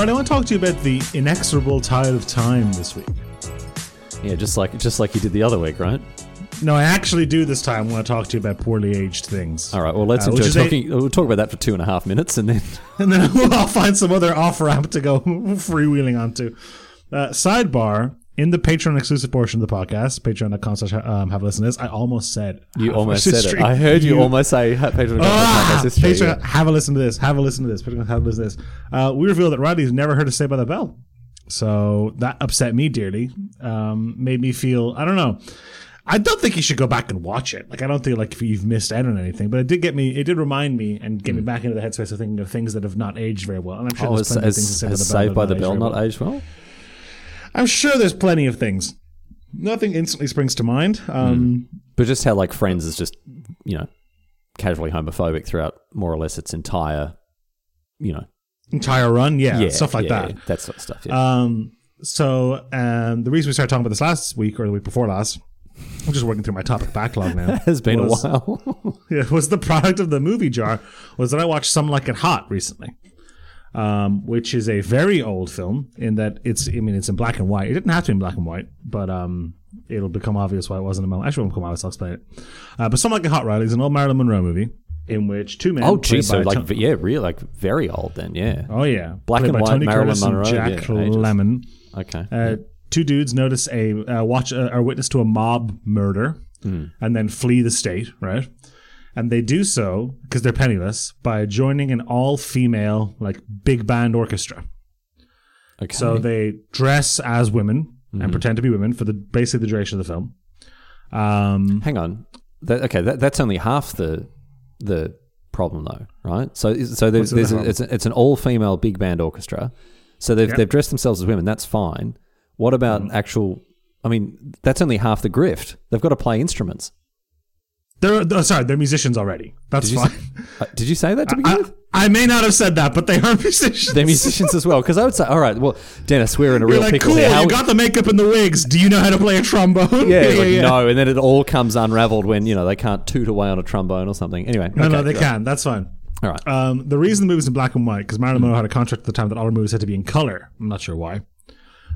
Right, I want to talk to you about the inexorable tide of time this week. Yeah, just like just like you did the other week, right? No, I actually do this time want to talk to you about poorly aged things. All right. Well, let's Uh, enjoy is a- we'll talk about that for two and a half minutes, and then and then I'll find some other off ramp to go freewheeling onto. Uh, sidebar in the Patreon exclusive portion of the podcast, patreon.com slash um, have a listen to this. I almost said you almost said it. I heard you, almost say Patreon. Ah, history, Patreon, yeah. have a listen to this. Have a listen to this. Patreon, have a listen to this. Uh, we revealed that Riley's never heard us Saved by the Bell, so that upset me dearly. Um, made me feel I don't know. I don't think you should go back and watch it. Like I don't think like if you've missed out on anything, but it did get me. It did remind me and get me back into the headspace of thinking of things that have not aged very well. And I'm sure Hmm. Oh, there's has, plenty of things has, say by the Saved by the Bell aged not well. aged well? I'm sure there's plenty of things. Nothing instantly springs to mind. Um, But just how like Friends is just you know casually homophobic throughout more or less its entire you know Entire run, yeah, stuff like yeah, that. yeah, that sort of stuff. Yeah. Um, so um, the reason we started talking about this last week or the week before last, I'm just working through my topic backlog now. it has been was- a while. Yeah, was the product of the movie jar was that I watched Some Like It Hot recently, um, which is a very old film in that it's I mean it's in black and white. It didn't have to be in black and white, but um, it'll become obvious why it wasn't in. Actually, it won't become obvious. I'll explain it. Uh, but Some Like It Hot, Riley, is an old Marilyn Monroe movie in which two men. oh, geez, so like yeah, really like very old then. Yeah. oh yeah, Black played and white Tony Marilyn Curtis and Monroe, Jack yeah, ages. Lemmon. Okay. Uh, two dudes notice a uh, watch uh, are witness to a mob murder and then flee the state right and they do so because they're penniless by joining an all-female like big band orchestra okay. so they dress as women and pretend to be women for the basically the duration of the film um Hang on. That, okay, that, that's only half the the problem though, right? So so there's, there's a, it's a, it's an all female big band orchestra. So they've Yep. they've dressed themselves as women. That's fine. What about Mm-hmm. actual? I mean, that's only half the grift. They've got to play instruments. They're, oh, sorry they're musicians already that's Did fine say, uh, did you say that to begin I, with? I may not have said that but they are musicians They're musicians as well. Because I would say, all right, well, Denis, we're in a You're real like pickle cool here. How you got the makeup and the wigs do you know how to play a trombone yeah, like, no, and then it all comes unraveled when you know they can't toot away on a trombone or something. Anyway, no okay, no they can that's fine All right. Um, the reason the movie's in black and white because Marilyn Monroe had a contract at the time that all her movies had to be in color. I'm not sure why.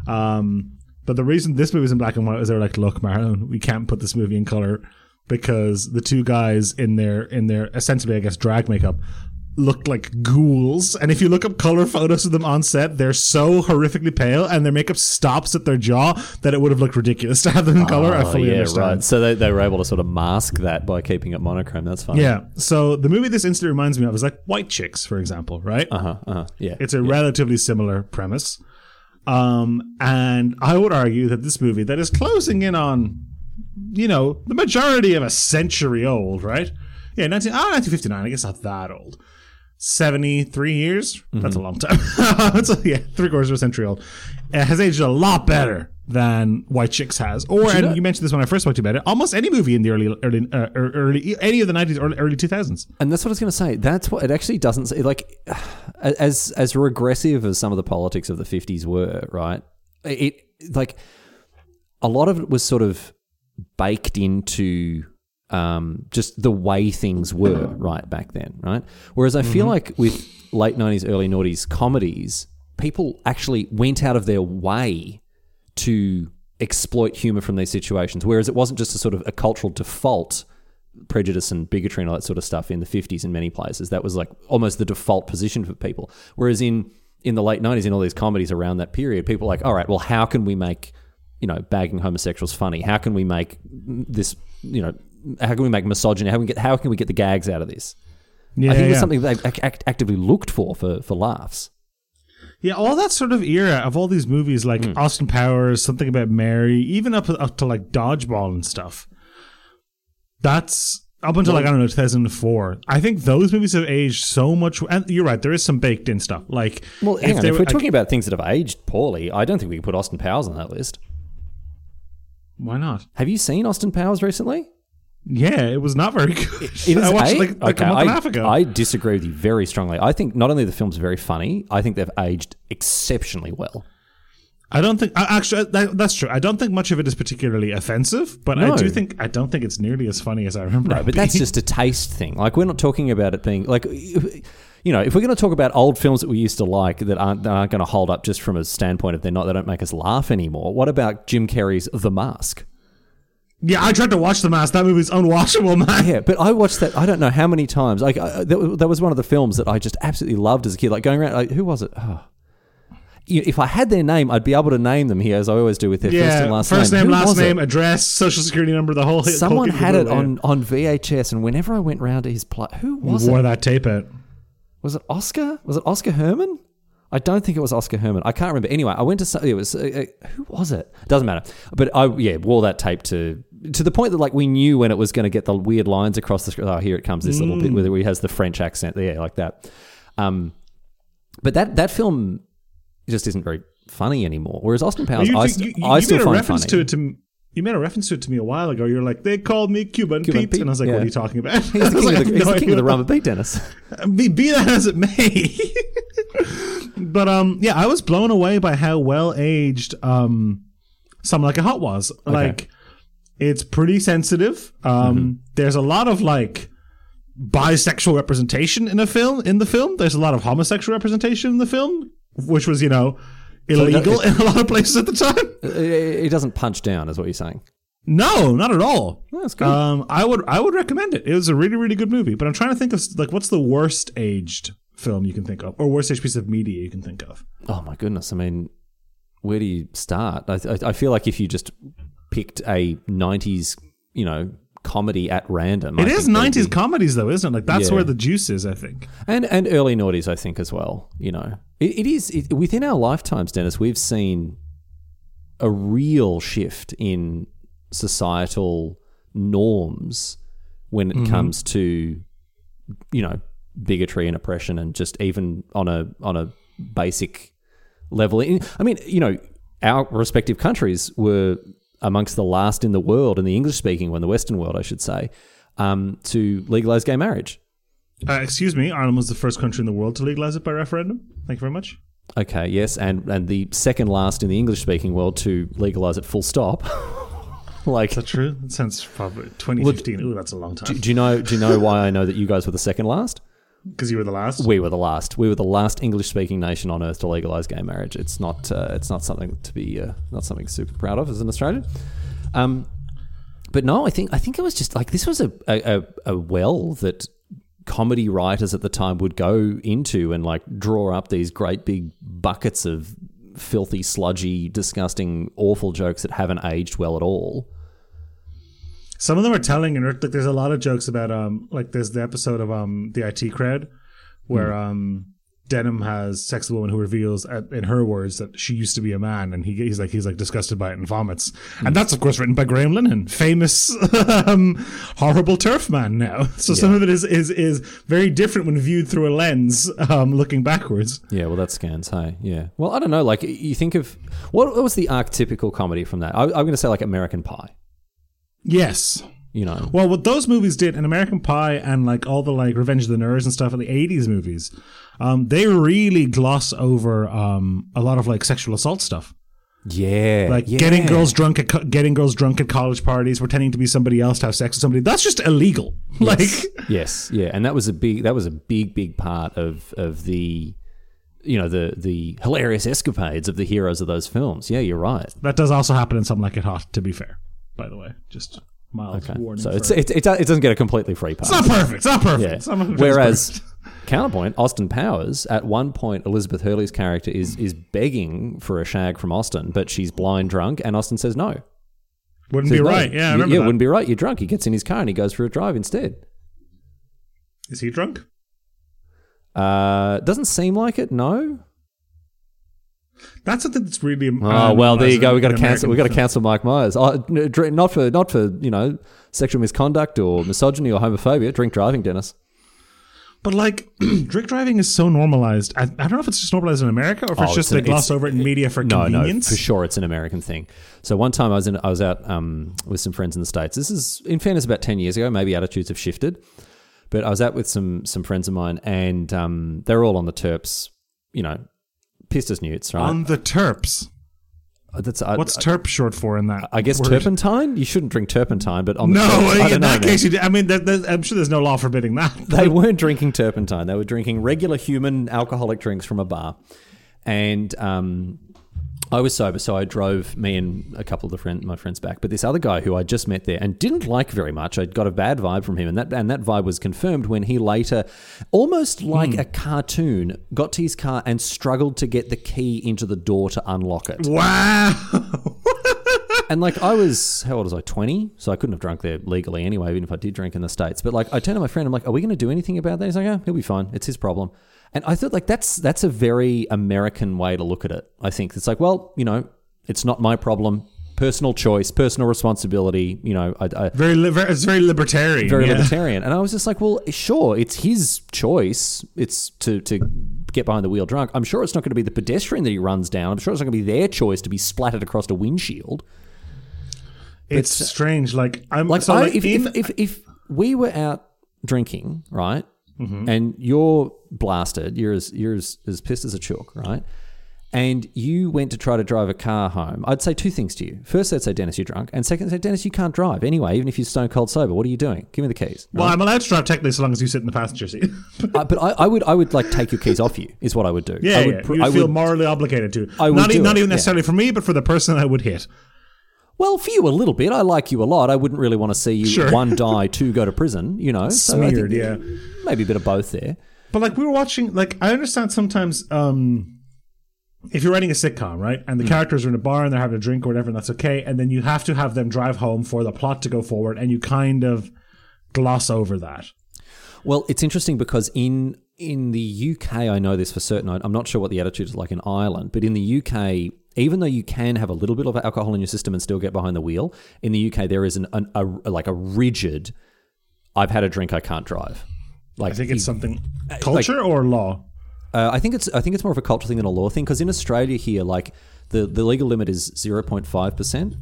Um, but the reason this movie movie's in black and white is they were like, "Look, Marilyn, we can't put this movie in color because the two guys in their in their essentially, I guess, drag makeup." Looked like ghouls, and if you look up color photos of them on set, they're so horrifically pale, and their makeup stops at their jaw that it would have looked ridiculous to have them in color. I Oh, fully yeah, understand. right. So they, they were able to sort of mask that by keeping it monochrome. That's fine. Yeah. So the movie this instantly reminds me of is like White Chicks, for example, right? Uh huh. Uh huh. Yeah. It's a relatively similar premise. Um, and I would argue that this movie that is closing in on, you know, the majority of a century old, right? Yeah, 19, ah, 1959. I guess not that old. 73 years? That's a long time. That's a, yeah, three quarters of a century old. It has aged a lot better than White Chicks has. Or, and you mentioned this when I first spoke to you about it, almost any movie in the early, early, uh, early, any of the 90s or early 2000s. And that's what I was going to say. That's what it actually doesn't say. Like, as as regressive as some of the politics of the fifties were, right? It like a lot of it was sort of baked into um, just the way things were right back then, right? Whereas I feel like with late nineties, early noughties comedies, people actually went out of their way to exploit humor from these situations. Whereas it wasn't just a sort of a cultural default prejudice and bigotry and all that sort of stuff in the 50s in many places. That was like almost the default position for people. Whereas in in the late 90s, in all these comedies around that period, people were like, all right, well, how can we make, you know, bagging homosexuals funny? How can we make this, you know, how can we make misogyny? How can we get, how can we get the gags out of this? Yeah, I think yeah. it's something they act- act- actively looked for, for for laughs. Yeah, all that sort of era of all these movies like Hmm. Austin Powers, something about Mary, even up up to like Dodgeball and stuff. That's up until like I don't know 2004. I think those movies have aged so much. And you're right, there is some baked in stuff. Like, Well, hang on. If were- we're like- talking about things that have aged poorly, I don't think we can put Austin Powers on that list. Why not? Have you seen Austin Powers recently? Yeah, it was not very good. It is I watched a- like, like okay, a month and a I- half ago. I disagree with you very strongly. I think not only the film's very funny, I think they've aged exceptionally well. I don't think I- actually that, that's true. I don't think much of it is particularly offensive, but I do think I don't think it's nearly as funny as I remember. No, it but that's being. just a taste thing. Like we're not talking about it being like, you know, if we're going to talk about old films that we used to like that aren't, that aren't going to hold up just from a standpoint of they're not, they don't make us laugh anymore. What about Jim Carrey's The Mask? yeah. I tried to watch the mask. That movie's unwatchable, man. Yeah, but I watched that. I don't know how many times. Like I, that, was- that was one of the films that I just absolutely loved as a kid. Like going around, like who was it? Oh. If I had their name, I'd be able to name them here, as I always do with their first and last name. first name. name, last was it? name, address, social security number, the whole. Thing. Someone whole had it on, on VHS, and whenever I went round to his place, who was Wore it? that tape out. Was it Oscar? Was it Oscar Herman? I don't think it was Oscar Herman. I can't remember. Anyway, I went to it was uh, uh, who was it? Doesn't matter. But I yeah wore that tape to to the point that like we knew when it was going to get the weird lines across the screen. Oh, here it comes. This little bit Mm. where he has the French accent there, like that. Um, but that that film just isn't very funny anymore. Whereas Austin Powers, You, I, you- you- I still find reference funny. to it to you made a reference to it to me a while ago. You're like, they called me Cuban, Cuban Pete. Pete, and I was like, yeah. what are you talking about? He's the king, of the, he's the king of the rum and beat, Denis. Be, be that as it may. but um, yeah, I was blown away by how well aged um, Something Like a Hot was. Like, it's pretty sensitive. Um, Mm-hmm. there's a lot of like bisexual representation in a film. In the film, there's a lot of homosexual representation in the film, which was you know illegal in a lot of places at the time. He doesn't punch down, is what you're saying. No, not at all. Oh, that's good. Um, I would I would recommend it. It was a really really good movie. But I'm trying to think of like what's the worst aged film you can think of, or worst aged piece of media you can think of. Oh my goodness! I mean, where do you start? I, I, I feel like if you just picked a '90s, you know, comedy at random, It I is 90s be- comedies though, isn't it? Like that's Yeah. where the juice is. I think. and and early noughties, I think as well. You know, it, it is it, within our lifetimes, Denis. We've seen a real shift in societal norms when it comes to you know bigotry and oppression and just even on a on a basic level I mean you know our respective countries were amongst the last in the world in the English speaking one the western world I should say um, to legalize gay marriage Uh, excuse me, Ireland was the first country in the world to legalize it by referendum. Thank you very much. okay yes and and the second last in the English speaking world to legalize it full stop like Is that true? That sounds probably 2015. Ooh, that's a long time. do you know do you know why I know that you guys were the second last Because you were the last. we were the last. We were the last English-speaking nation on earth to legalize gay marriage. It's not. Uh, it's not something to be. Uh, not something super proud of as an Australian. Um, but no, I think. I think it was just like this was a, a, a well that comedy writers at the time would go into and like draw up these great big buckets of filthy, sludgy, disgusting, awful jokes that haven't aged well at all. Some of them are telling, and like, there's a lot of jokes about um, like there's the episode of um, the IT crowd where Hmm. um, Denham has sex with a woman who reveals, at, in her words, that she used to be a man, and he, he's like he's like disgusted by it and vomits, Hmm. and that's of course written by Graham Linehan, famous um, horrible TERF man now. So some of it is is is very different when viewed through a lens, um, looking backwards. Yeah, well, that scans. Hey, yeah. Well, I don't know. Like, you think of what, what was the archetypical comedy from that? I, I'm going to say like American Pie. Yes. You know, Well, what those movies did, and American Pie, and like all the like Revenge of the Nerds and stuff, in the '80s movies, um, they really gloss over um, a lot of like sexual assault stuff, yeah, like yeah. getting girls drunk at co- getting girls drunk at college parties, pretending to be somebody else to have sex with somebody. That's just illegal. Like, Yes, yeah, and that was a big that was a big big part of of the you know the the hilarious escapades of the heroes of those films. Yeah, you're right. that does also happen in something like it hot. To be fair, by the way, just mild warning. So it's it, it, it doesn't get a completely free pass. it's not perfect. It's not perfect. Yeah. It's not Whereas perfect. Counterpoint, Austin Powers, at one point Elizabeth Hurley's character is is begging for a shag from Austin, but she's blind drunk, and Austin says no. wouldn't Says be no. right. Yeah, I remember yeah, that. wouldn't be right. You're drunk. He gets in his car and he goes for a drive instead. Is he drunk? Uh, doesn't seem like it. No. That's something that's really. Oh uh, well, there you go. We got to cancel. We got to cancel Mike Myers. Oh, not for not for you know sexual misconduct or misogyny or homophobia. Drink driving, Denis. But like, drink driving is so normalized. I, I don't know if it's just normalized in America or if Oh, it's just it's they gloss over it in media for No, convenience. no, for sure, it's an American thing. So one time I was in, I was out um, with some friends in the states. This is, in fairness, about ten years ago. Maybe attitudes have shifted, but I was out with some some friends of mine, and um, they're all on the terps. You know, pissed as newts, right? On the Terps. Uh, that's I, What's uh, terp short for in that? I guess word? turpentine. You shouldn't drink turpentine, but on the No, surface- I in know, that man. case, you, I mean, there, there's- I'm sure there's no law forbidding that. they weren't drinking turpentine. They were drinking regular human alcoholic drinks from a bar. And um, I was sober, so I drove me and a couple of the friend, my friends back. But this other guy who I just met there and didn't like very much, I got a bad vibe from him, and that and that vibe was confirmed when he later, almost like hmm. a cartoon, got to his car and struggled to get the key into the door to unlock it. Wow. And like I was, how old was I? Twenty, so I couldn't have drunk there legally anyway, even if I did drink in the states. But like, I turned to my friend, I'm like, "Are we going to do anything about that?" He's like, "Yeah, he'll be fine. It's his problem." And I thought like that's that's a very American way to look at it. I think it's like, well, you know, it's not my problem. Personal choice, personal responsibility. You know, I, I very, li- it's very libertarian. very yeah. libertarian. And I was just like, well, sure, it's his choice. It's to to get behind the wheel drunk. I'm sure it's not going to be the pedestrian that he runs down. I'm sure it's not going to be their choice to be splattered across a windshield. It's strange. Like I'm Like, so I, like if, in, if, if if we were out drinking, right, Mm-hmm. and you're blasted, you're as you're as, as pissed as a chook, right, and you went to try to drive a car home, I'd say two things to you. First, I'd say, Denis, you're drunk, and second, I'd say, Denis, you can't drive anyway, even if you're stone cold sober. What are you doing? Give me the keys. well, I'm allowed to drive technically so long as you sit in the passenger seat. Uh, but I, I would I would like take your keys off you. Is what I would do. yeah, I would, yeah. pr- You I feel would- morally obligated to. I would not e- not even yeah. necessarily for me, but for the person I would hit. Well, for you a little bit. I like you a lot. I wouldn't really want to see you Sure. one die, two go to prison. You know, So I think Smeared, yeah. maybe a bit of both there. But like we were watching, like I understand sometimes um if you're writing a sitcom, right, and the characters are in a bar and they're having a drink or whatever, and that's okay, and then you have to have them drive home for the plot to go forward, and you kind of gloss over that. Well, it's interesting because in in the UK, I know this for certain. I'm not sure what the attitude is like in Ireland, but in the UK, even though you can have a little bit of alcohol in your system and still get behind the wheel, in the UK there is an, an a, like a rigid. I've had a drink, I can't drive. Like I think it's something culture or law. Uh, I think it's I think it's more of a cultural thing than a law thing because in Australia here, like the, the legal limit is zero point five percent.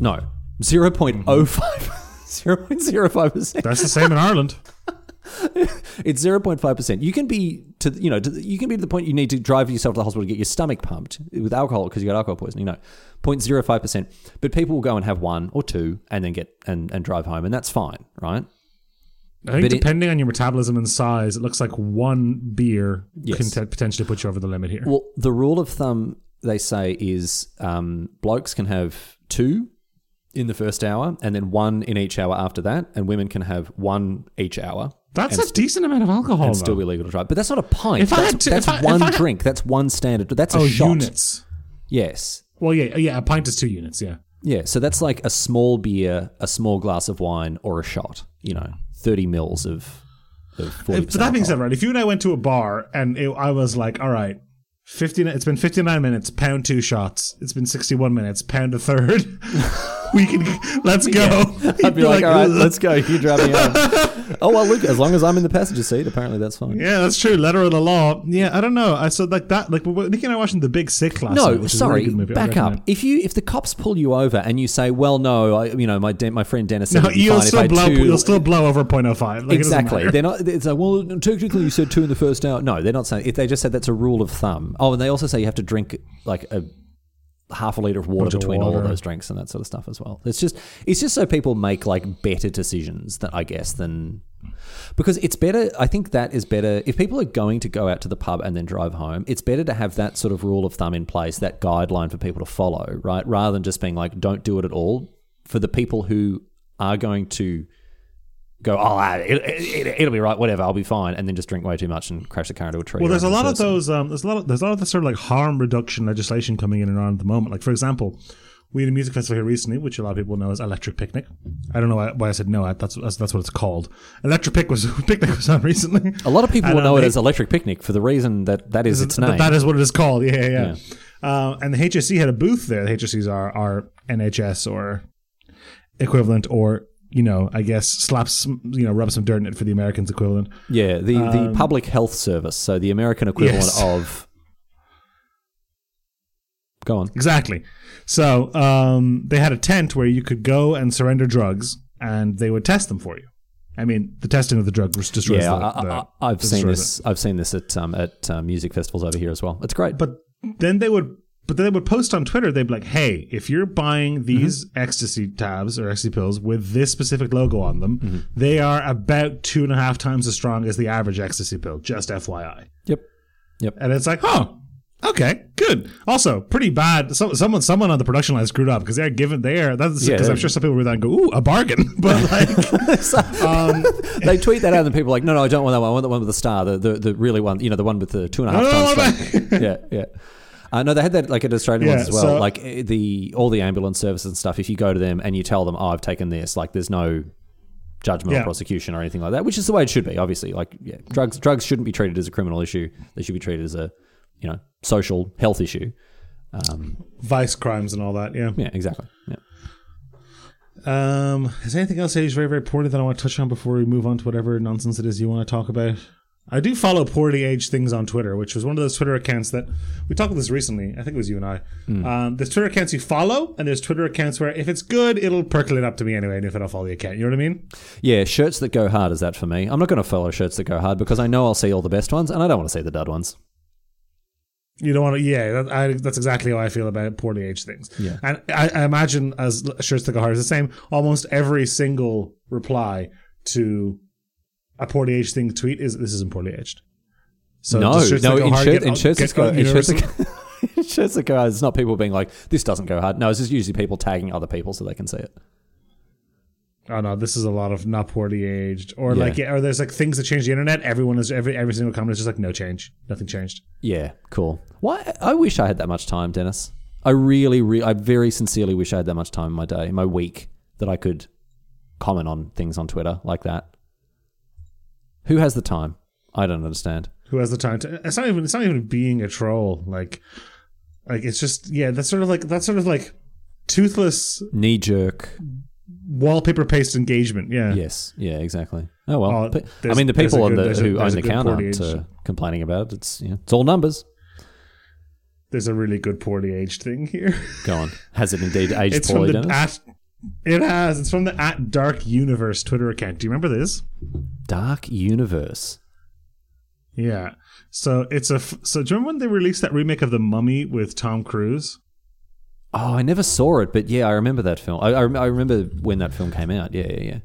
No, zero point oh five. Zero point zero five percent. That's the same in Ireland. It's zero point five percent. You can be to you know to, you can be to the point you need to drive yourself to the hospital to get your stomach pumped with alcohol because you got alcohol poisoning. No, 0.05 percent. But people will go and have one or two and then get and, and drive home, and that's fine, right? I think But it- depending on your metabolism and size, it looks like one beer Yes. can t- potentially put you over the limit here. Well, the rule of thumb they say is um, blokes can have two in the first hour and then one in each hour after that, and women can have one each hour. That's a decent amount of alcohol. and still be legal to drive. But that's not a pint. If I had to- that's I- one had- drink. That's one standard. That's a oh, shot. units. Yes. Well, yeah, yeah. A pint is two units. Yeah. Yeah. So that's like a small beer, a small glass of wine, or a shot. You know, thirty mils of. of 40 But that being said, right, if you and I went to a bar and it, I was like, all right, 15, it's been 59 minutes, pound two shots. It's been 61 minutes, pound a third. we can, let's go. I'd be You're like, all right, "Ugh." let's go. You drive me home. oh well, look. As long as I'm in the passenger seat, apparently that's fine. Yeah, that's true. Letter of the law. Yeah, I don't know. I so like that. Like Nicky and I watching The Big Sick last night, No, really sorry. good movie. Back up. If you if the cops pull you over and you say, "Well, no, I, you know, my de- my friend Denis said No, you'll still blow. You'll still blow over 0.05. Like, exactly. They're not. It's like, well, technically you said two in the first hour. No, they're not saying. If they just said that's a rule of thumb. Oh, and they also say you have to drink like a half a liter of water between all water. of those drinks and that sort of stuff as well. It's just it's just so people make like better decisions that I guess than because it's better. I think that is better if people are going to go out to the pub and then drive home. It's better to have that sort of rule of thumb in place, that guideline for people to follow, right? Rather than just being like, don't do it at all. For the people who are going to go, oh, ah, it, it, it, will be right, whatever, I'll be fine, and then just drink way too much and crash the car into a tree. Well, there's a lot of those. Um, there's a lot of there's a lot of the sort of like harm reduction legislation coming in and around at the moment. Like for example, we had a music festival here recently, which a lot of people know as Electric Picnic. I don't know why, why I said no. That's, that's that's what it's called. Electric Pic was Picnic was on recently. A lot of people And, will know um, it as Electric Picnic for the reason that that is its But name. that is what it is called. Yeah, yeah. yeah. Uh, and the HSE had a booth there. The HSEs are are NHS or equivalent, or you know, I guess slaps you know rub some dirt in it for the Americans equivalent. yeah, the, the Public Health Service, so the American equivalent Yes. of. Go on. Exactly. So um, they had a tent where you could go and surrender drugs, and they would test them for you. I mean, the testing of the drug was destroys Yeah, the, the- I, I've seen this. I've seen this at um, at uh, music festivals over here as well. It's great. But then they would but they would post on Twitter. They'd be like, "Hey, if you're buying these ecstasy tabs or ecstasy pills with this specific logo on them, they are about two and a half times as strong as the average ecstasy pill. Just FYI." Yep. Yep. And it's like, oh, okay, good. Also, pretty bad. So, someone, someone on the production line screwed up because they're given there. That's Yeah, because I'm sure some people were there and go, ooh, a bargain. But like, um, they tweet that out, and people are like, "No, no, I don't want that one. I want the one with the star, the the, the really one, you know, the one with the two and a half No, no, no, times." strength." yeah, yeah. Uh, no, they had that like at Australian Yeah, ones as well. so- like eh, the all the ambulance services and stuff. If you go to them and you tell them, "Oh, I've taken this," like there's no judgment or prosecution or anything like that, which is the way it should be. Obviously, like yeah, drugs drugs shouldn't be treated as a criminal issue. They should be treated as a you know social health issue. Um, vice crimes and all that. Yeah. yeah, exactly. Yeah. Um, is there anything else aged very, very poorly that I want to touch on before we move on to whatever nonsense it is you want to talk about? I do follow poorly aged things on Twitter, which was one of those Twitter accounts that we talked about this recently. I think it was you and I. Um, there's Twitter accounts you follow, and there's Twitter accounts where if it's good, it'll percolate up to me anyway, and if I don't follow the account, you know what I mean? Yeah, shirts that go hard is that for me. I'm not going to follow shirts that go hard because I know I'll see all the best ones and I don't want to see the dud ones. You don't want to, yeah. That, I, that's exactly how I feel about poorly aged things. Yeah. and I, I imagine as shirts that go hard is the same. Almost every single reply to a poorly aged thing tweet is this isn't poorly aged. So no, no, in, hard shirt, get- in shirts get that go, in shirts, that go, in shirts that go hard, it's not people being like, this doesn't go hard. No, it's just usually people tagging other people so they can see it. Oh no, this is a lot of not poorly aged, or Yeah. like, yeah, or there's like things that change the internet. Everyone is every every single comment is just like no change, nothing changed. Yeah, cool. Why? I wish I had that much time, Denis. I really, re- I very sincerely wish I had that much time in my day, in my week, that I could comment on things on Twitter like that. Who has the time? I don't understand. Who has the time to? It's not even. It's not even being a troll. Like, like it's just yeah. That's sort of like that's sort of like toothless Knee jerk. wallpaper paste engagement. Yeah. Yes. Yeah. Exactly. Oh well. Oh, I mean, the people on the there's a- who own the good account aren't uh, complaining about it. It's you know, it's all numbers. There's a really good poorly aged thing here. Go on. Has it indeed aged it's from poorly, the at. It has. It's from the at Dark Universe Twitter account. Do you remember this? Dark Universe. Yeah. So it's a. f- So do you remember when they released that remake of The Mummy with Tom Cruise? Oh, I never saw it, but yeah, I remember that film. I, I, I remember when that film came out. Yeah, yeah, yeah.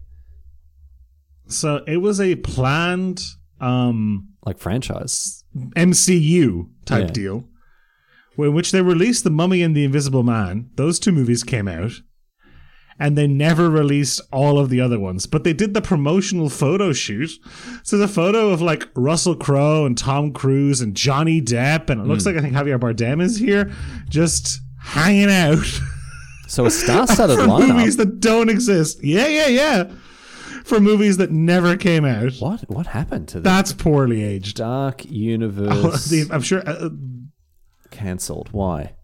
So it was a planned um, Like franchise. MCU type Yeah. deal, in which they released The Mummy and The Invisible Man. Those two movies came out, and they never released all of the other ones. But they did the promotional photo shoot. So the photo of like Russell Crowe and Tom Cruise and Johnny Depp, and it looks like I think Javier Bardem is here, just hanging out So a star-studded for lineup. movies that don't exist. Yeah, yeah, yeah. For movies that never came out. What what happened to That's poorly aged. Dark Universe The- I'm sure. Uh, cancelled? Why?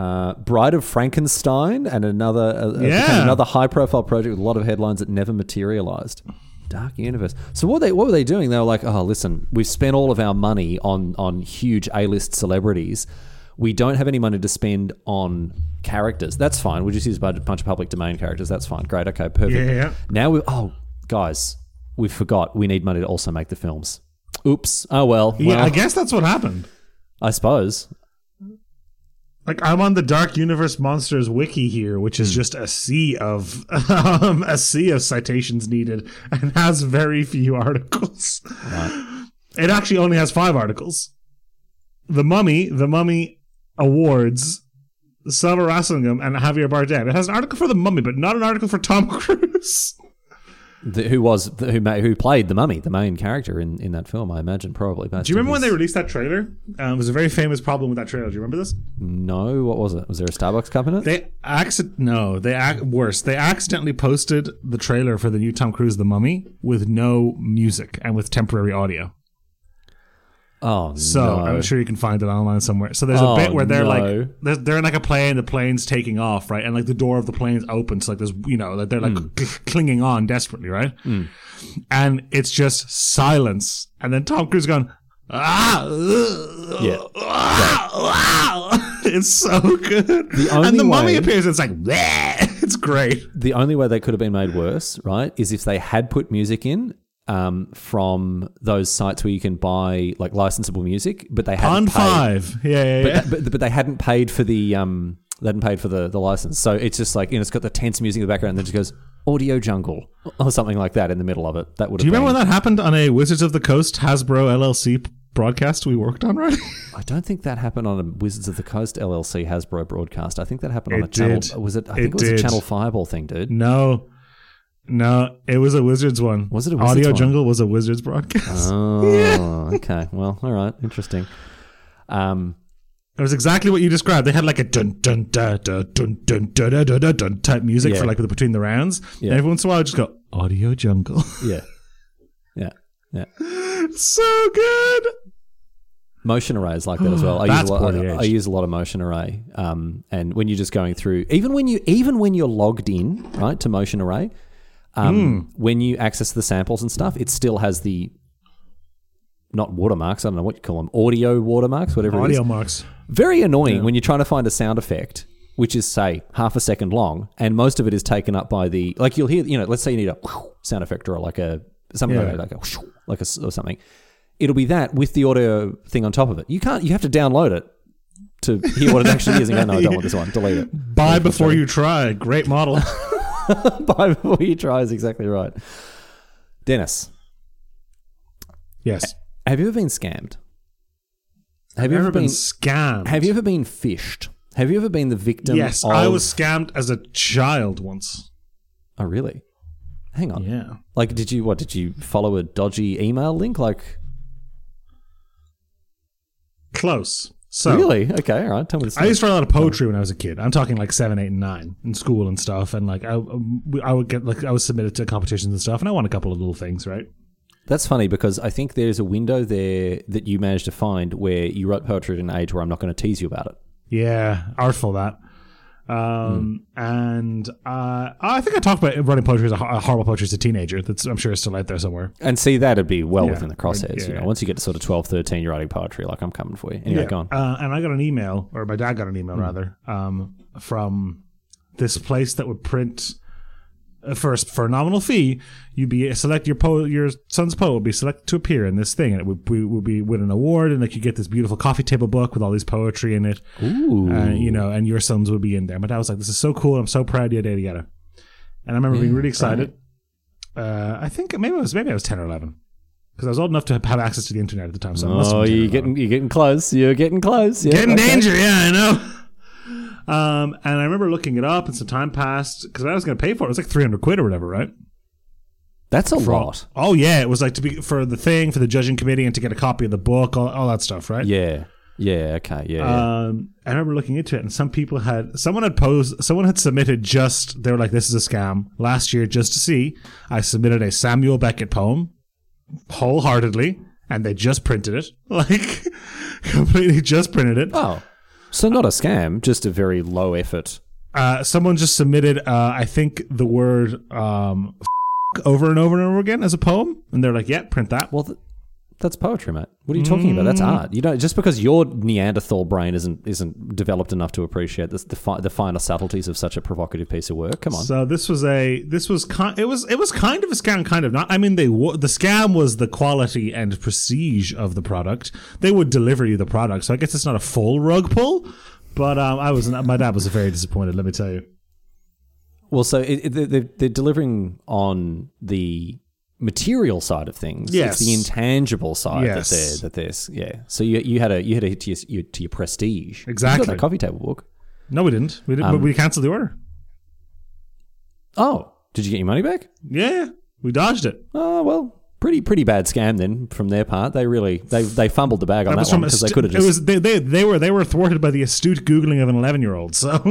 Uh, Bride of Frankenstein and another uh, uh, Yeah. another high-profile project with a lot of headlines that never materialized. Dark Universe. So what they what were they doing? They were like, oh, listen, we've spent all of our money on on huge A-list celebrities. We don't have any money to spend on characters. That's fine. We'll just use a bunch bunch of public domain characters. That's fine. Great. Okay. Perfect. Yeah, yeah. Now we oh guys, we forgot. We need money to also make the films. Oops. Oh well. yeah, well, I guess that's what happened. I suppose. Like I'm on the Dark Universe Monsters wiki here, which is just a sea of um, a sea of citations needed, and has very few articles. It actually only has five articles. The Mummy, The Mummy Awards, Selma Rassingham, and Javier Bardem. It has an article for The Mummy, but not an article for Tom Cruise. The, who was the, who ma- who played the mummy, the main character in, in that film? I imagine probably. Do you remember when they released that trailer? Um, it was a very famous problem with that trailer. Do you remember this? No, what was it? Was there a Starbucks cup in it? They accident no, they ac- worse. They accidentally posted the trailer for the new Tom Cruise The Mummy with no music and with temporary audio. Oh So no! I'm sure you can find it online somewhere. So there's Oh, a bit where they're no. like they're, they're in like a plane, the plane's taking off, right? And like the door of the plane's open, so like there's you know, like they're like Hmm. cl- clinging on desperately, right? And it's just silence, and then Tom Cruise going. Ah, ugh, Yeah. ah, ah." it's so good. The only and the mummy way- appears. It's like, bleh. it's great. the only way they could have been made worse, right, is if they had put music in um, from those sites where you can buy like licensable music, but they hadn't paid, five. Yeah, yeah, yeah. but, but, but they hadn't paid for the um, they hadn't paid for the, the license. So it's just like you know, it's got the tense music in the background, and then it just goes audio jungle or something like that in the middle of it. That would. Do you remember when that happened on a Wizards of the Coast Hasbro LLC broadcast we worked on, right? I don't think that happened on a Wizards of the Coast LLC Hasbro broadcast. I think that happened on It a channel. Was it? I It think it, was did. a Channel Fireball thing, dude. no. No, it was a Wizards one. Was it a Wizards Audio one? Jungle was a Wizards broadcast. Oh, okay. Well, all right. Interesting. Um, It was exactly what you described. They had like a dun dun da da dun dun da da da da dun type music Yeah. for like the, between the rounds. Yeah. And every once in a while, I just go Audio Jungle. yeah, yeah, yeah. so good. Motion arrays like that as well. I use, a lot, I, I use a lot of motion array. Um, and when you're just going through, even when you even when you're logged in, right, to motion array, um, Hmm. when you access the samples and stuff, it still has the not watermarks. I don't know what you call them, audio watermarks, whatever it is. Audio marks. Very annoying when you're trying to find a sound effect, which is say half a second long, and most of it is taken up by the like you'll hear. You know, let's say you need a sound effect or like a something Yeah. like a like a s- or something. It'll be that with the audio thing on top of it. You can't. You have to download it to hear what it actually is. And go, no, I don't want this one. Delete it. Buy before you try. Great model. Buy before you try is exactly right. Denis, yes. have you ever been scammed? Have you ever been scammed. Have you ever been phished? Have you ever been the victim? Yes, of, I was scammed as a child once. Oh, really? Hang on. Yeah. Like, did you what? Did you follow a dodgy email link? Like, Close. So really? Okay, all right. Tell me this. I used to write a lot of poetry when I was a kid. I'm talking like seven, eight, and nine in school and stuff. And like I, um, I would get like I was submitted to competitions and stuff, and I won a couple of little things, right? That's funny because I think there's a window there that you managed to find where you wrote poetry at an age where I'm not going to tease you about it. Yeah, artful that. Um, and uh, I think I talked about writing poetry as a, horrible poetry as a teenager. That's I'm sure is still out there somewhere. And see, that'd be well Yeah. within the crosshairs. Yeah, you know, yeah. once you get to sort of 12, 13, you're writing poetry. Like, I'm coming for you. Anyway, go on. Uh, and I got an email, or my dad got an email rather, um, from this place that would print uh, for a, for a nominal fee. You'd be select your po- your son's poem would be selected to appear in this thing, and it would be, would be win an award, and like you get this beautiful coffee table book with all these poetry in it. Ooh. uh, you know, and your sons would be in there. My dad was like, "This is so cool! I'm so proud of you, yada yada." And I remember being really excited. Uh, I think maybe I was maybe I was ten or eleven because I was old enough to have, access to the internet at the time. So I oh, been 10 or you're 11. getting, you're getting close. You're getting close. Yeah, Getting okay. danger, yeah, I know. Um, and I remember looking it up, and some time passed because I was going to pay for it. It was like three hundred quid or whatever, right? That's a For- lot. Oh yeah, it was like to be for the thing for the judging committee and to get a copy of the book, all, all that stuff, right? Yeah. Yeah. Okay. Yeah. yeah. Um, I remember looking into it, and some people had someone had posed, someone had submitted just they were like, "This is a scam." Last year, just to see, I submitted a Samuel Beckett poem wholeheartedly, and they just printed it, like completely just printed it. oh. So not a scam, just a very low effort. Uh, someone just submitted, uh, I think, the word um, over and over and over again as a poem, and they're like, "Yeah, print that." Well, th- that's poetry, mate. What are you talking about? That's art. You don't just because your Neanderthal brain isn't isn't developed enough to appreciate this, the fi- the finer subtleties of such a provocative piece of work. Come on. So this was a this was kind it was it was kind of a scam, kind of not. I mean, they the scam was the quality and prestige of the product. They would deliver you the product, so I guess it's not a full rug pull. But um, I was my dad was very disappointed. Let me tell you. Well, so it, it, they're, they're delivering on the material side of things. Yes. It's the intangible side Yes. that they're that they're yeah. So you you had a you had a hit to your, your to your prestige. You Exactly. got that coffee table book. No, we didn't. We didn't. we canceled the order. Oh, did you get your money back? Yeah, we dodged it. Oh well. Pretty pretty bad scam then from their part. They really they they fumbled the bag on That one because they could have just. It was they, they they were they were thwarted by the astute googling of an eleven year old. So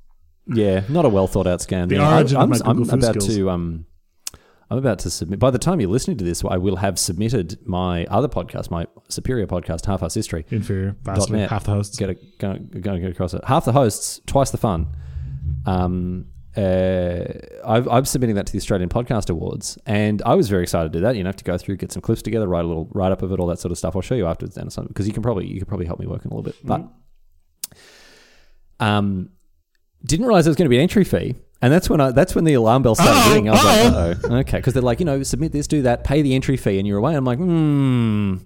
Yeah, not a well thought out scam. The there. I- origin of I'm, my I'm about skills. to um, I'm about to submit. By the time you're listening to this, I will have submitted my other podcast, my superior podcast, Half House History. inferior, vastly half the hosts. Get it, go, go, get across it. Half the hosts, twice the fun. Um, uh, I've, I'm submitting that to the Australian Podcast Awards, and I was very excited to do that. You know, have to go through, get some clips together, write a little write up of it, all that sort of stuff. I'll show you afterwards, then, because you can probably you could probably help me work in a little bit. But um, didn't realize there was going to be an entry fee. And that's when I that's when the alarm bell started Uh-oh, ringing. I was uh-oh. like, oh, okay, because they're like, you know, submit this, do that, pay the entry fee, and you're away. I'm like, hmm.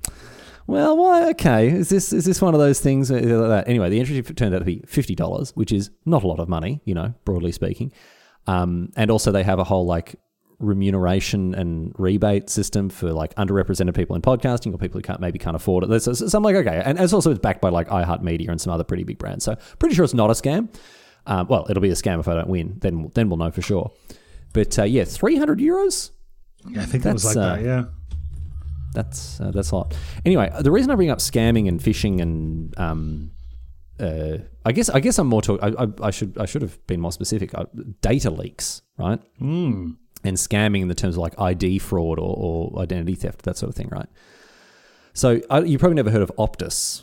Well, why? Okay, is this is this one of those things? like that? Anyway, the entry fee turned out to be fifty dollars, which is not a lot of money, you know, broadly speaking. Um, and also they have a whole like remuneration and rebate system for like underrepresented people in podcasting or people who can't maybe can't afford it. So, so I'm like, okay, and it's also it's backed by like iHeartMedia and some other pretty big brands. So pretty sure it's not a scam. Um, well, it'll be a scam if I don't win. Then then we'll know for sure. But uh, yeah, three hundred euros. Yeah, I think it was like uh, that. Yeah. That's uh, that's a lot. Anyway, the reason I bring up scamming and phishing and um, uh, I guess I guess I'm more talking. I, I, I should I should have been more specific. Uh, data leaks, right? Mm. And scamming in the terms of like ID fraud or, or identity theft, that sort of thing, right? So uh, you probably never heard of Optus,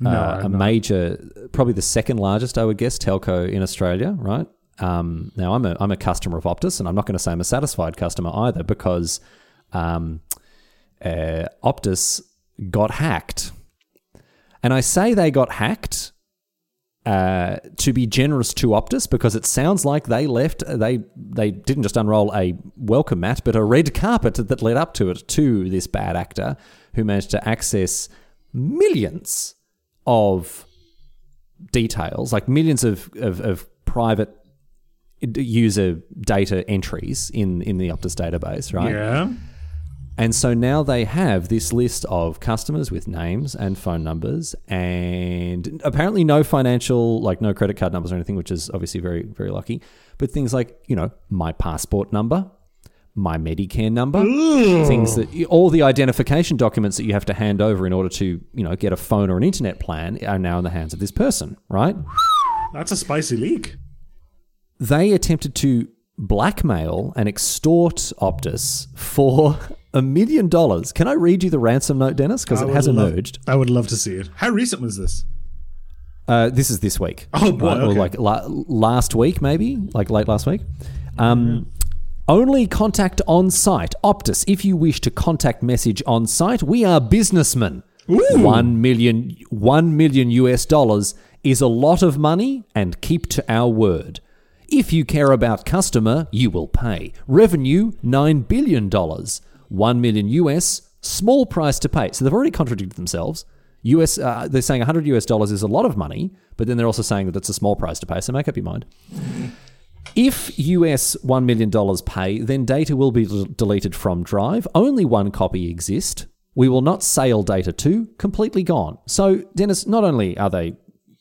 No, uh, a not. major, probably the second largest, I would guess, telco in Australia, right? Um, now I'm a I'm a customer of Optus, and I'm not going to say I'm a satisfied customer either because um, uh, Optus got hacked, and I say they got hacked uh, to be generous to Optus because it sounds like they left they they didn't just unroll a welcome mat but a red carpet that led up to it to this bad actor who managed to access millions of details like millions of, of, of private user data entries in in the Optus database right Yeah. and so now they have this list of customers with names and phone numbers, and apparently no financial, like no credit card numbers or anything, which is obviously very, very lucky. But things like, you know, my passport number, my Medicare number, things that all the identification documents that you have to hand over in order to, you know, get a phone or an internet plan are now in the hands of this person, right? That's a spicy leak. they attempted to blackmail and extort Optus for a million dollars. Can I read you the ransom note, Denis? Because it has love- emerged. I would love to see it. How recent was this? Uh, this is this week. Oh, boy, Or okay. like la- last week, maybe, like late last week. Um, Only contact on site. Optus, if you wish to contact message on site, we are businessmen. One million, one million US dollars is a lot of money, and keep to our word. If you care about customer, you will pay. Revenue nine billion dollars. One million US, small price to pay. So they've already contradicted themselves. US, uh, they're saying 100 US dollars is a lot of money, but then they're also saying that it's a small price to pay. So make up your mind. If US $1 million pay, then data will be del- deleted from Drive. Only one copy exists. We will not sale data to, completely gone. So, Denis, not only are they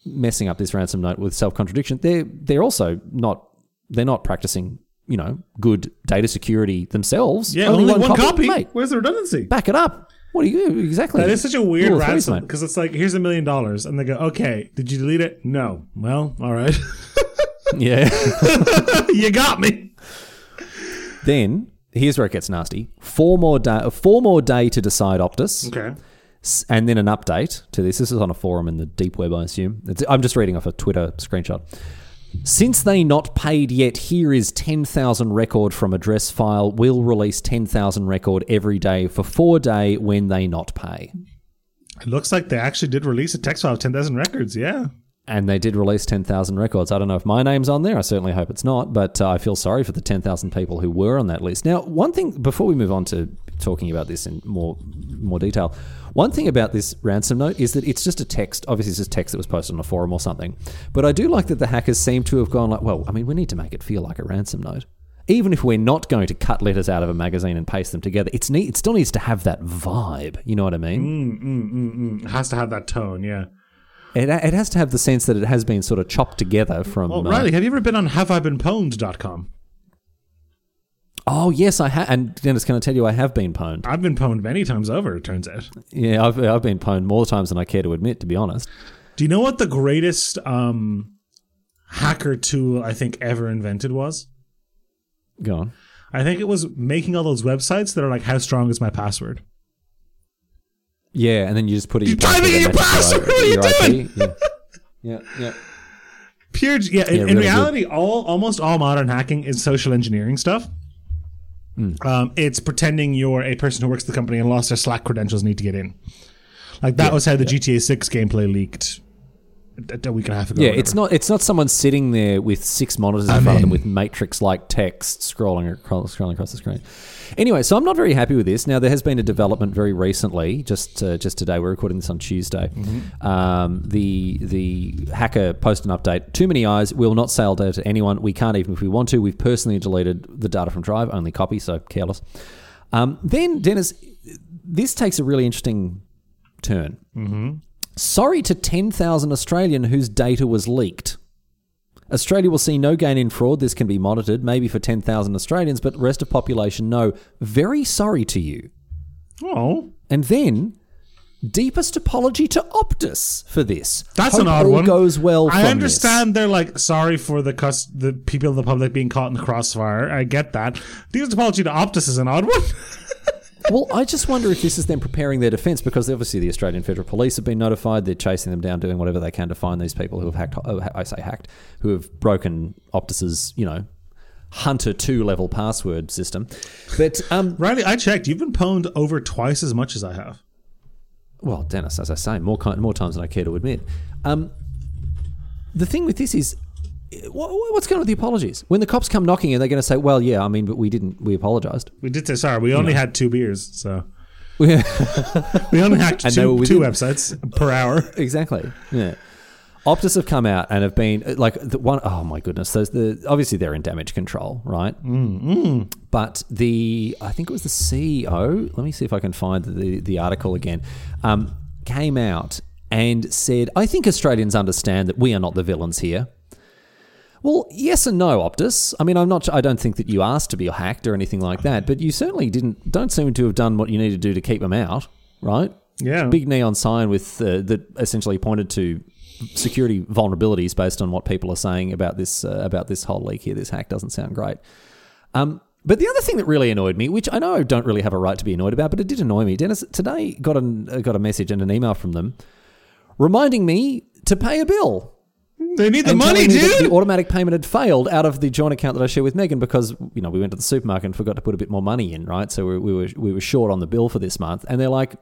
messing up this ransom note with self contradiction, they're, they're also not, they're not practicing, you know, good data security themselves. Yeah, only, one, copy. Mate, Where's the redundancy? back it up. What do you exactly? That is such a weird Rule ransom because it's like, here's a million dollars, and they go, okay, did you delete it? No. Well, all right, Yeah. you got me. then here's where it gets nasty. Four more day, four more day to decide Optus. Okay. S- and then an update to this. This is on a forum in the deep web, I assume. It's, I'm just reading off a Twitter screenshot. Since they not paid yet, here is 10,000 record from address file. Will release 10,000 record every day for four day when they not pay. It looks like they actually did release a text file of ten thousand records. Yeah. And they did release 10,000 records. I don't know if my name's on there. I certainly hope it's not, but uh, I feel sorry for the 10,000 people who were on that list. Now, one thing before we move on to talking about this in more more detail, one thing about this ransom note is that it's just a text. Obviously, it's just text that was posted on a forum or something. But I do like that the hackers seem to have gone like, well, I mean, we need to make it feel like a ransom note. Even if we're not going to cut letters out of a magazine and paste them together, it's. It still needs to have that vibe. You know what I mean? Mm, mm, mm, it has to have that tone. Yeah. It, it has to have the sense that it has been sort of chopped together from. Well, uh, Riley, have you ever been on haveibeenpwned.com? Oh yes, I have. And Denis, can I tell you, I have been pwned. I've been pwned many times over. It turns out. Yeah, I've I've been pwned more times than I care to admit, to be honest. Do you know what the greatest um, hacker tool I think ever invented was? Go on. I think it was making all those websites that are like, "How strong is my password?" Yeah, and then you just put it. You're typing in your password! What are you doing? Yeah. yeah, yeah. Pure, yeah. In, Yeah, in really reality, all almost all modern hacking is social engineering stuff. Hmm. Um, it's pretending you're a person who works at the company and lost their Slack credentials, and need to get in. Like that was how the GTA Six gameplay leaked a, week and a half ago. Yeah, it's not it's not someone sitting there with six monitors in front of them with matrix like text scrolling across, scrolling across the screen. Anyway, so I'm not very happy with this. Now there has been a development very recently, just uh, just today. We're recording this on Tuesday. Mm-hmm. Um, the the hacker posted an update. Too many eyes. We'll not sell data to anyone. We can't even if we want to. We've personally deleted the data from Drive. Only copy, so careless. Um, then Denis, this takes a really interesting turn. Mm-hmm. Sorry to 10,000 Australian whose data was leaked. Australia will see no gain in fraud. This can be monitored, maybe for 10,000 Australians, but rest of population, no. Very sorry to you. Oh, And then, deepest apology to Optus for this. that's Hope an odd all one. goes well. I understand they're like sorry for the cus- the people of the public being caught in the crossfire. I get that. Deepest apology to Optus is an odd one. Well, I just wonder if this is them preparing their defence because obviously the Australian Federal Police have been notified. They're chasing them down, doing whatever they can to find these people who have hacked. oh, I say hacked, who have broken Optus's, you know, Hunter two level password system. But um, Riley, I checked. You've been pwned over twice as much as I have. Well, Denis, as I say, more more times than I care to admit. Um, the thing with this is, what's going on with the apologies? When the cops come knocking, and they're going to say, "Well, yeah, I mean, but we didn't. We apologized." We did say sorry. We only had two beers, so we only they were two, two websites per hour. exactly. Yeah. Optus have come out and have been uh, like the one oh my goodness. There's the obviously they're in damage control, right? Mm, But the I think it was the CEO. Let me see if I can find the the article again. Um, came out and said, "I think Australians understand that we are not the villains here." Well, yes and no, Optus. I mean, I'm not. I don't think that you asked to be hacked or anything like that, but you certainly didn't. Don't seem to have done what you need to do to keep them out, right? Yeah. Big neon sign with uh, that essentially pointed to security vulnerabilities based on what people are saying about this uh, about this whole leak here. This hack doesn't sound great. Um, but the other thing that really annoyed me, which I know I don't really have a right to be annoyed about, but it did annoy me. Denis today got an, uh, got a message and an email from them reminding me to pay a bill. They need the money, telling me that dude. The automatic payment had failed out of the joint account that I share with Megan because you know we went to the supermarket and forgot to put a bit more money in, right? So we, we were we were short on the bill for this month, and they're like,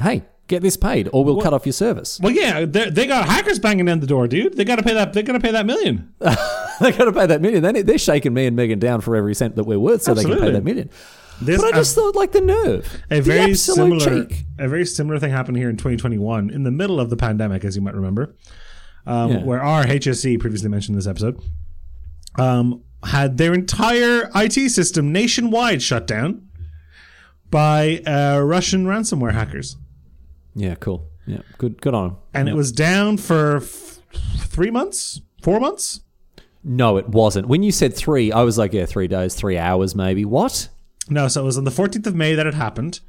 "Hey, get this paid, or we'll cut off your service." Well, yeah, they they got hackers banging down the door, dude. They got to pay that. They got to pay that million. they got to pay that million. They, they're shaking me and Megan down for every cent that we're worth, so they can pay that million. This- but I just thought, like the nerve, A the very similar, cheek. a very similar thing happened here in 2021, in the middle of the pandemic, as you might remember, um, Yeah. where our HSE, previously mentioned in this episode, um, had their entire IT system nationwide shut down by uh, Russian ransomware hackers, Yeah, cool. Yeah, good, good on 'em. and it was down for f- three months, four months. No, it wasn't. When you said three, I was like, yeah, three days, three hours, maybe. What? No, so it was on the 14th of May that it happened.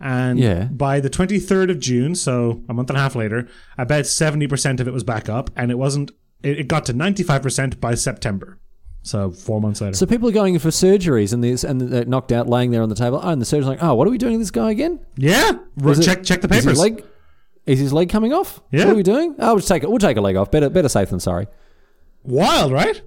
And Yeah. by the 23rd of June, so a month and a half later, about 70% of it was back up. And it wasn't, it, it got to 95% by September. So four months later. So people are going in for surgeries and this and they're knocked out, laying there on the table. Oh, and the surgeon's like, oh, what are we doing to this guy again? yeah. Is it- check, check the Is his papers. leg? Is his leg coming off? Yeah. What are we doing? Oh, we'll just take it. We'll take a leg off. Better, better safe than sorry. Wild, right?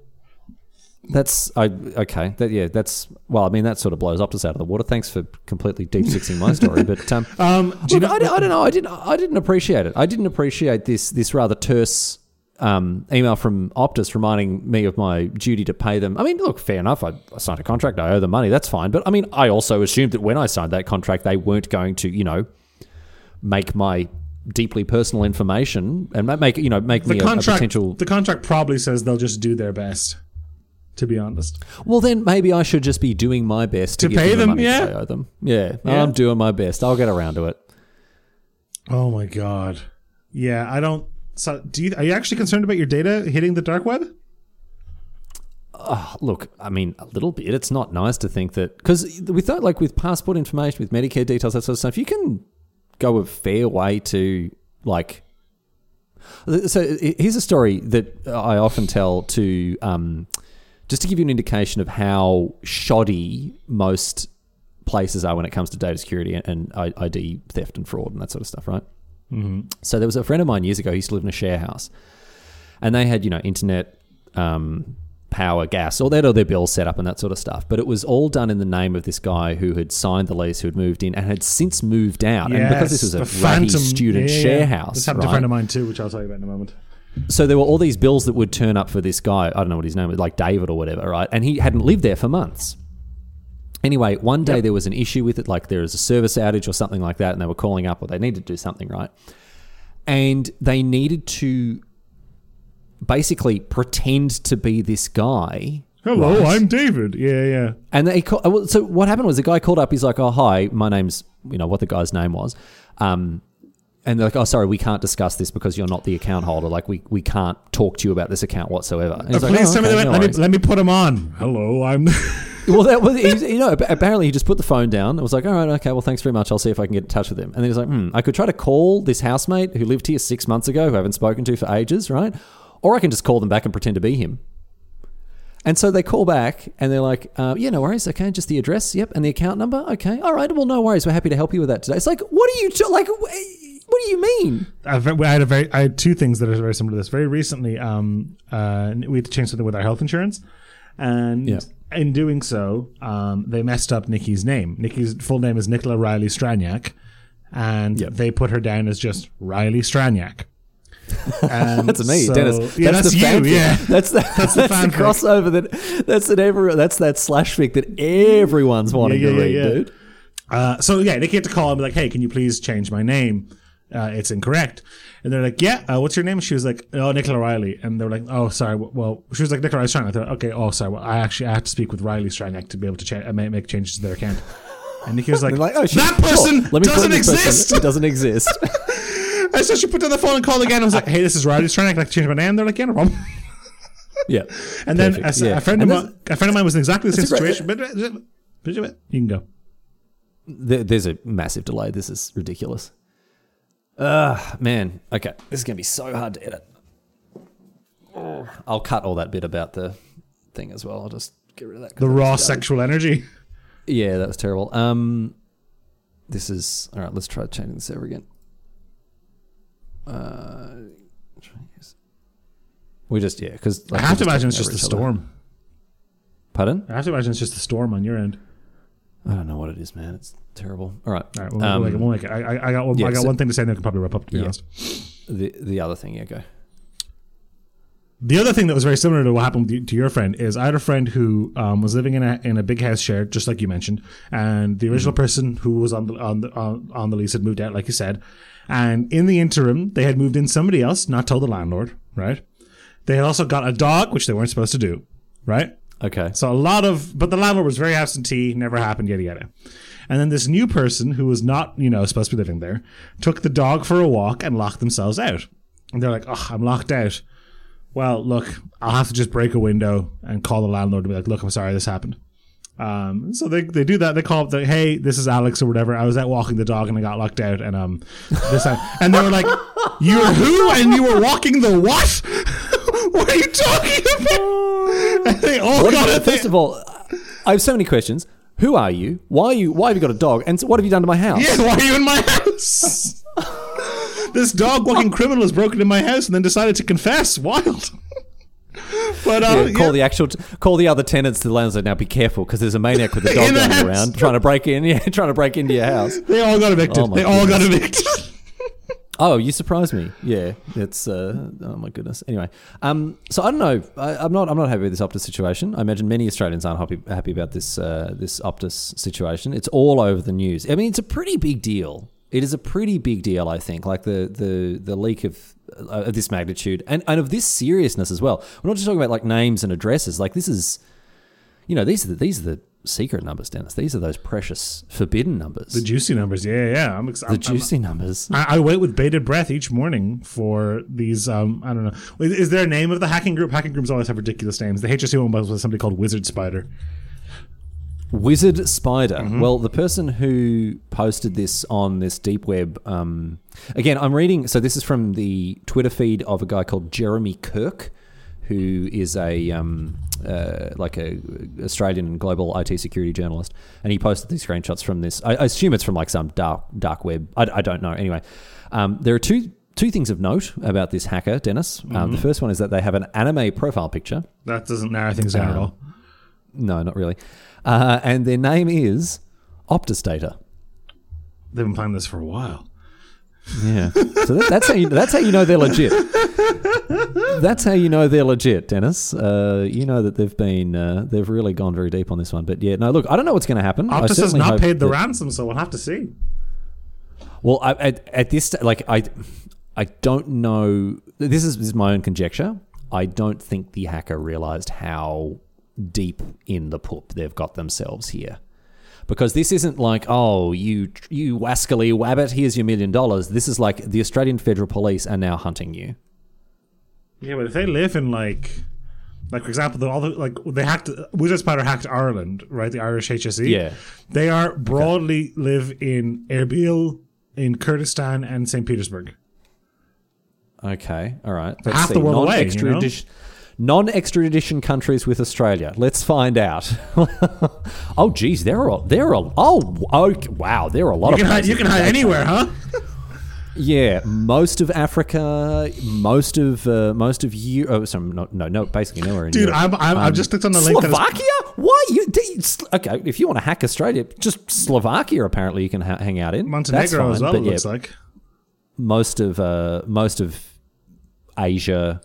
That's I okay. That yeah. That's well. I mean, that sort of blows Optus out of the water. Thanks for completely deep sixing my story. But um, Um, do you look, know, I, don't- I don't know. I didn't. I didn't appreciate it. I didn't appreciate this this rather terse um, email from Optus reminding me of my duty to pay them. I mean, look, fair enough. I, I signed a contract. I owe them money. That's fine. But I mean, I also assumed that when I signed that contract, they weren't going to, you know, make my deeply personal information and make you know make the me a, a potential the contract probably says they'll just do their best, to be honest. Well, then maybe I should just be doing my best to, To pay them, the yeah. Owe them. Yeah, Yeah. I'm doing my best. I'll get around to it. Oh my God. Yeah, I don't. So, do you, are you actually concerned about your data hitting the dark web? Look, I mean, a little bit. It's not nice to think that because with that, like with passport information, with Medicare details, that sort of stuff, you can go a fair way to like. So here's a story that I often tell to um, just to give you an indication of how shoddy most places are when it comes to data security and, and ID theft and fraud and that sort of stuff, right? So there was a friend of mine years ago. He used to live in a share house, and they had you know internet, um, power, gas, all had all their bills set up and that sort of stuff. But it was all done in the name of this guy who had signed the lease, who had moved in, and had since moved out. and because this was a ratty phantom- student yeah, share house, This happened to a friend of mine too, which I'll tell you about in a moment. So there were all these bills that would turn up for this guy. I don't know what his name was, like David or whatever, right? And he hadn't lived there for months. Anyway, one day there was an issue with it, like there was a service outage or something like that, and they were calling up or they needed to do something, right? And they needed to basically pretend to be this guy. Hello, right? I'm David. Yeah, yeah. And they call, so what happened was the guy called up. He's like, "Oh, hi, my name's you know what the guy's name was," um, and they're like, "Oh, sorry, we can't discuss this because you're not the account holder. Like, we, we can't talk to you about this account whatsoever." And he's Uh, like, please "Oh, tell okay, that. no let, me, let me put him on. Hello, I'm. well, that was he's, you know apparently he just put the phone down. It was like, "All right, okay, well, thanks very much. I'll see if I can get in touch with him." And then he's like, "Hmm, I could try to call this housemate who lived here six months ago, who I haven't spoken to for ages, right? Or I can just call them back and pretend to be him." And so they call back and they're like, uh, yeah, no worries. Okay, just the address. Yep. And the account number. Okay. All right. Well, no worries. We're happy to help you with that today. It's like, what are you, t- like, wh- what do you mean? I've, I had a very, I had two things that are very similar to this. Very recently, um, uh, we had to change something with our health insurance, and Yeah. in doing so, um, they messed up Nikki's name. Nikki's full name is Nicola Riley Straniak, and Yep. they put her down as just Riley Straniak. And That's me, so- Denis. Yeah, that's, the you. fanfic. Yeah, That's the, that's, the fanfic. crossover that that's that every that's that slash fic that everyone's wanting Yeah, to yeah, read, yeah, yeah. dude. Uh, so yeah, they had to call and be like, "Hey, can you please change my name? Uh, it's incorrect." And they're like, "Yeah, uh, what's your name?" She was like, "Oh, Nicola Riley." And they were like, "Oh, sorry. Well, she was like Nicola Riley Strang. I thought, okay, oh, sorry. Well, I actually I have to speak with Riley Strang to be able to cha- uh, make, changes to their account." And Nikki was like, like, oh, "That person sure. Doesn't person. exist." It doesn't exist. and so she put down the phone and called again. I was like, "Hey, this is Riley Strang. I'd like to change my name." They're like, "Yeah, no problem." yeah. And then a, yeah. a friend of And mine, a friend of mine was in exactly the same great- situation. But you can go. There, there's a massive delay. This is ridiculous. Ugh, man. Okay, this is gonna be so hard to edit. Oh, I'll cut all that bit about the thing as well. I'll just get rid of that. The raw sexual energy. Yeah, that was terrible. Um, this is all right. Let's try changing this over again. Uh, try and use- we just yeah, because I have to imagine it's just the storm. Pardon? I have to imagine it's just the storm on your end. I don't know what it is, man. It's terrible. All right. All right, we'll, Um, we'll make it. We'll make it. I, I, I got, one, yeah, I got so- one thing to say, and then I can probably wrap up. To be Yeah. honest, the the other thing, yeah, go. the other thing that was very similar to what happened to- your friend is I had a friend who um, was living in a in a big house shared, just like you mentioned, and the original person who was on the on the on, on the lease had moved out, like you said, and in the interim they had moved in somebody else, not told the landlord, right? They had also got a dog, which they weren't supposed to do, right? Okay. So a lot of, but the landlord was very absentee, never happened, yada yada. And then this new person who was not, you know, supposed to be living there, took the dog for a walk and locked themselves out. And they're like, "Oh, I'm locked out." Well, look, I'll have to just break a window and call the landlord and be like, "Look, I'm sorry, this happened." Um, so they, they do that. They call up the hey, this is Alex or whatever. I was out walking the dog and I got locked out, and um, this time, and they were like, "You're who?" And you were walking the what? what are you talking about? And they all What got it. first of all, I have so many questions. Who are you? Why are you? Why have you got a dog? And so what have you done to my house? Yeah, why are you in my house? this dog walking criminal has broken in my house and then decided to confess. Wild. but uh, Yeah, call yeah. the actual, call the other tenants to the landlord. Now be careful because there's a maniac with a dog In the running house. around trying to break in. Yeah, trying to break into your house. they all got evicted. Oh they all got evicted. Oh, you surprised me. Yeah, it's. Uh, oh my goodness. Anyway, um, so I don't know. I, I'm not. I'm not happy with this Optus situation. I imagine many Australians aren't happy happy about this uh, this Optus situation. It's all over the news. I mean, it's a pretty big deal. It is a pretty big deal. I think, like the the the leak of. Uh, of this magnitude and, and of this seriousness as well. We're not just talking about like names and addresses. Like this is, you know, these are the, these are the secret numbers, Denis. These are those precious forbidden numbers, the the, juicy numbers. Yeah, yeah. I'm excited. juicy numbers. I, I wait with bated breath each morning for these. Um, I don't know. Is, is there a name of the hacking group? Hacking groups always have ridiculous names. The HSE one was with somebody called Wizard Spider. Wizard Spider. Well, the person who posted this on this deep web, um, again, I'm reading. So this is from the Twitter feed of a guy called Jeremy Kirk, who is a um, uh, like a Australian and global IT security journalist, and he posted these screenshots from this. I, I assume it's from like some dark dark web. I, I don't know. Anyway, um, there are two. Two things of note about this hacker, Denis. Um, the first one is that they have an anime profile picture. That doesn't narrow things down at Um, all. No, not really. Uh, and their name is Optus Data. They've been playing this for a while. Yeah. So that, that's how you that's how you know they're legit. That's how you know they're legit, Denis. Uh, you know that they've been uh, they've really gone very deep on this one. But yeah, no. Look, I don't know what's going to happen. I Optus has not paid the that- ransom, so we'll have to see. Well, I, at, at this like I I don't know. This is, this is my own conjecture. I don't think the hacker realized how deep in the poop they've got themselves here. Because this isn't like, oh, you you wascally wabbit, here's your million dollars. This is like the Australian Federal Police are now hunting you. Yeah, but if they live in like, like for example, the, all the like they hacked Wizard Spider hacked Ireland, right? The Irish HSE. Yeah. they are broadly live in Erbil, in Kurdistan, and St. Petersburg. Okay, all right. half the world away, you know? Non-extradition, non-extradition countries with Australia. Let's find out. oh, geez, there are there are oh, oh wow, there are a lot You of can hide. You can hide anywhere, huh? Yeah, most of Africa, most of uh, most of you. Oh, sorry, no, no, no, basically nowhere in Dude, Europe. I'm, I'm, I've just clicked on the link. Slovakia? Why you? s- Okay, if you want to hack Australia, just Slovakia. Apparently, you can ha- hang out in Montenegro as well. but It yeah, looks like. most of uh, most of Asia.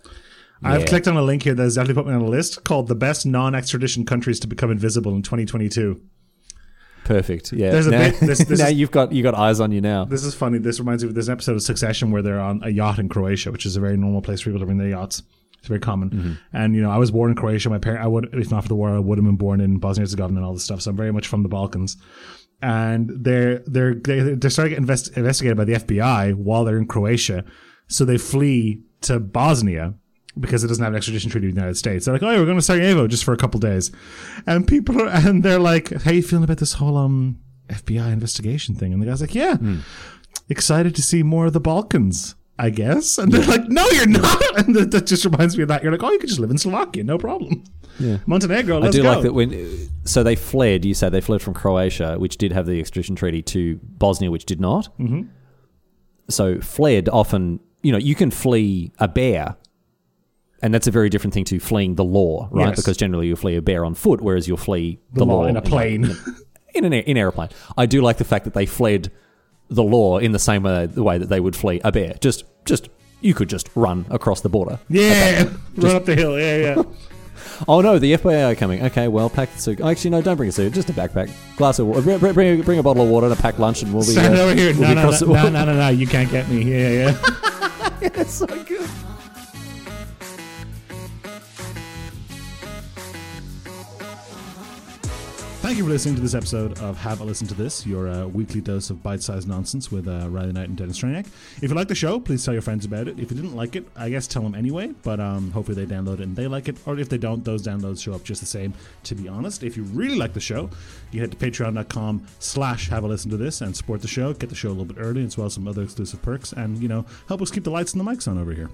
I've clicked on a link here that has definitely put me on a list called the best non-extradition countries to become invisible in 2022. Perfect. Yeah. There's a now, bit- this- this now is- you've got you got eyes on you now. This is funny. This reminds me of this episode of Succession where they're on a yacht in Croatia, which is a very normal place for people to bring their yachts. It's very common. Mm-hmm. And you know, I was born in Croatia. My parent, I would, if not for the war, I would have been born in Bosnia Herzegovina and all this stuff. So I'm very much from the Balkans. And they're they're they're, they're starting to get invest, investigated by the FBI while they're in Croatia. So they flee to Bosnia because it doesn't have an extradition treaty with the United States. They're like, oh, yeah, we're going to Sarajevo just for a couple days, and people are and they're like, how you feeling about this whole um FBI investigation thing? And the guy's like, yeah, excited to see more of the Balkans. I guess, and they're like, "No, you're not." And that, that just reminds me of that. You're like, "Oh, you could just live in Slovakia, no problem." Yeah. Montenegro, I let's do go. like that when so they fled. You say they fled from Croatia, which did have the extradition treaty, to Bosnia, which did not. Mm-hmm. So fled often. You know, you can flee a bear, and that's a very different thing to fleeing the law, right? Yes. Because generally you flee a bear on foot, whereas you'll flee the, the law law in a plane. in an in airplane. I do like the fact that they fled the law in the same way the way that they would flee a bear. Just just you could just run across the border. yeah, run up the hill. Yeah, yeah. Oh no, the FBI are coming. Okay, well, pack the suit. Actually, no, don't bring a suit. Just a backpack, glass of water. Bring, bring, a bottle of water and a packed lunch, and we'll be. Stand uh, over here. we'll No, no, no, no, no, no, no. You can't get me. Yeah, yeah. That's so good. Thank you for listening to this episode of Have a Listen to This, your uh, weekly dose of bite-sized nonsense with uh, Riley Knight and Denis Triniak. If you like the show, please tell your friends about it. If you didn't like it, I guess tell them anyway, but um, hopefully they download it and they like it. Or if they don't, those downloads show up just the same, to be honest. If you really like the show, you head to patreon.com slash have a listen to this and support the show, get the show a little bit early, as well as some other exclusive perks, and, you know, help us keep the lights and the mics on over here.